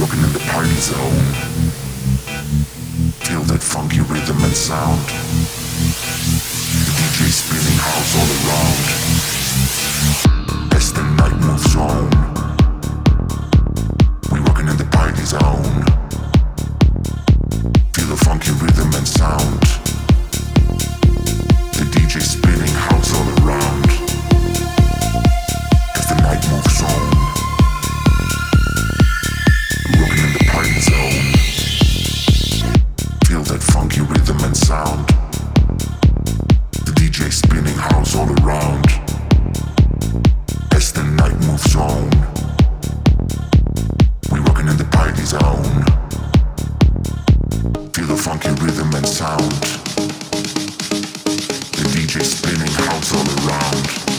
rocking in the party zone. Feel that funky rhythm and sound. The DJ spinning funky rhythm and sound. The DJ spinning house all around.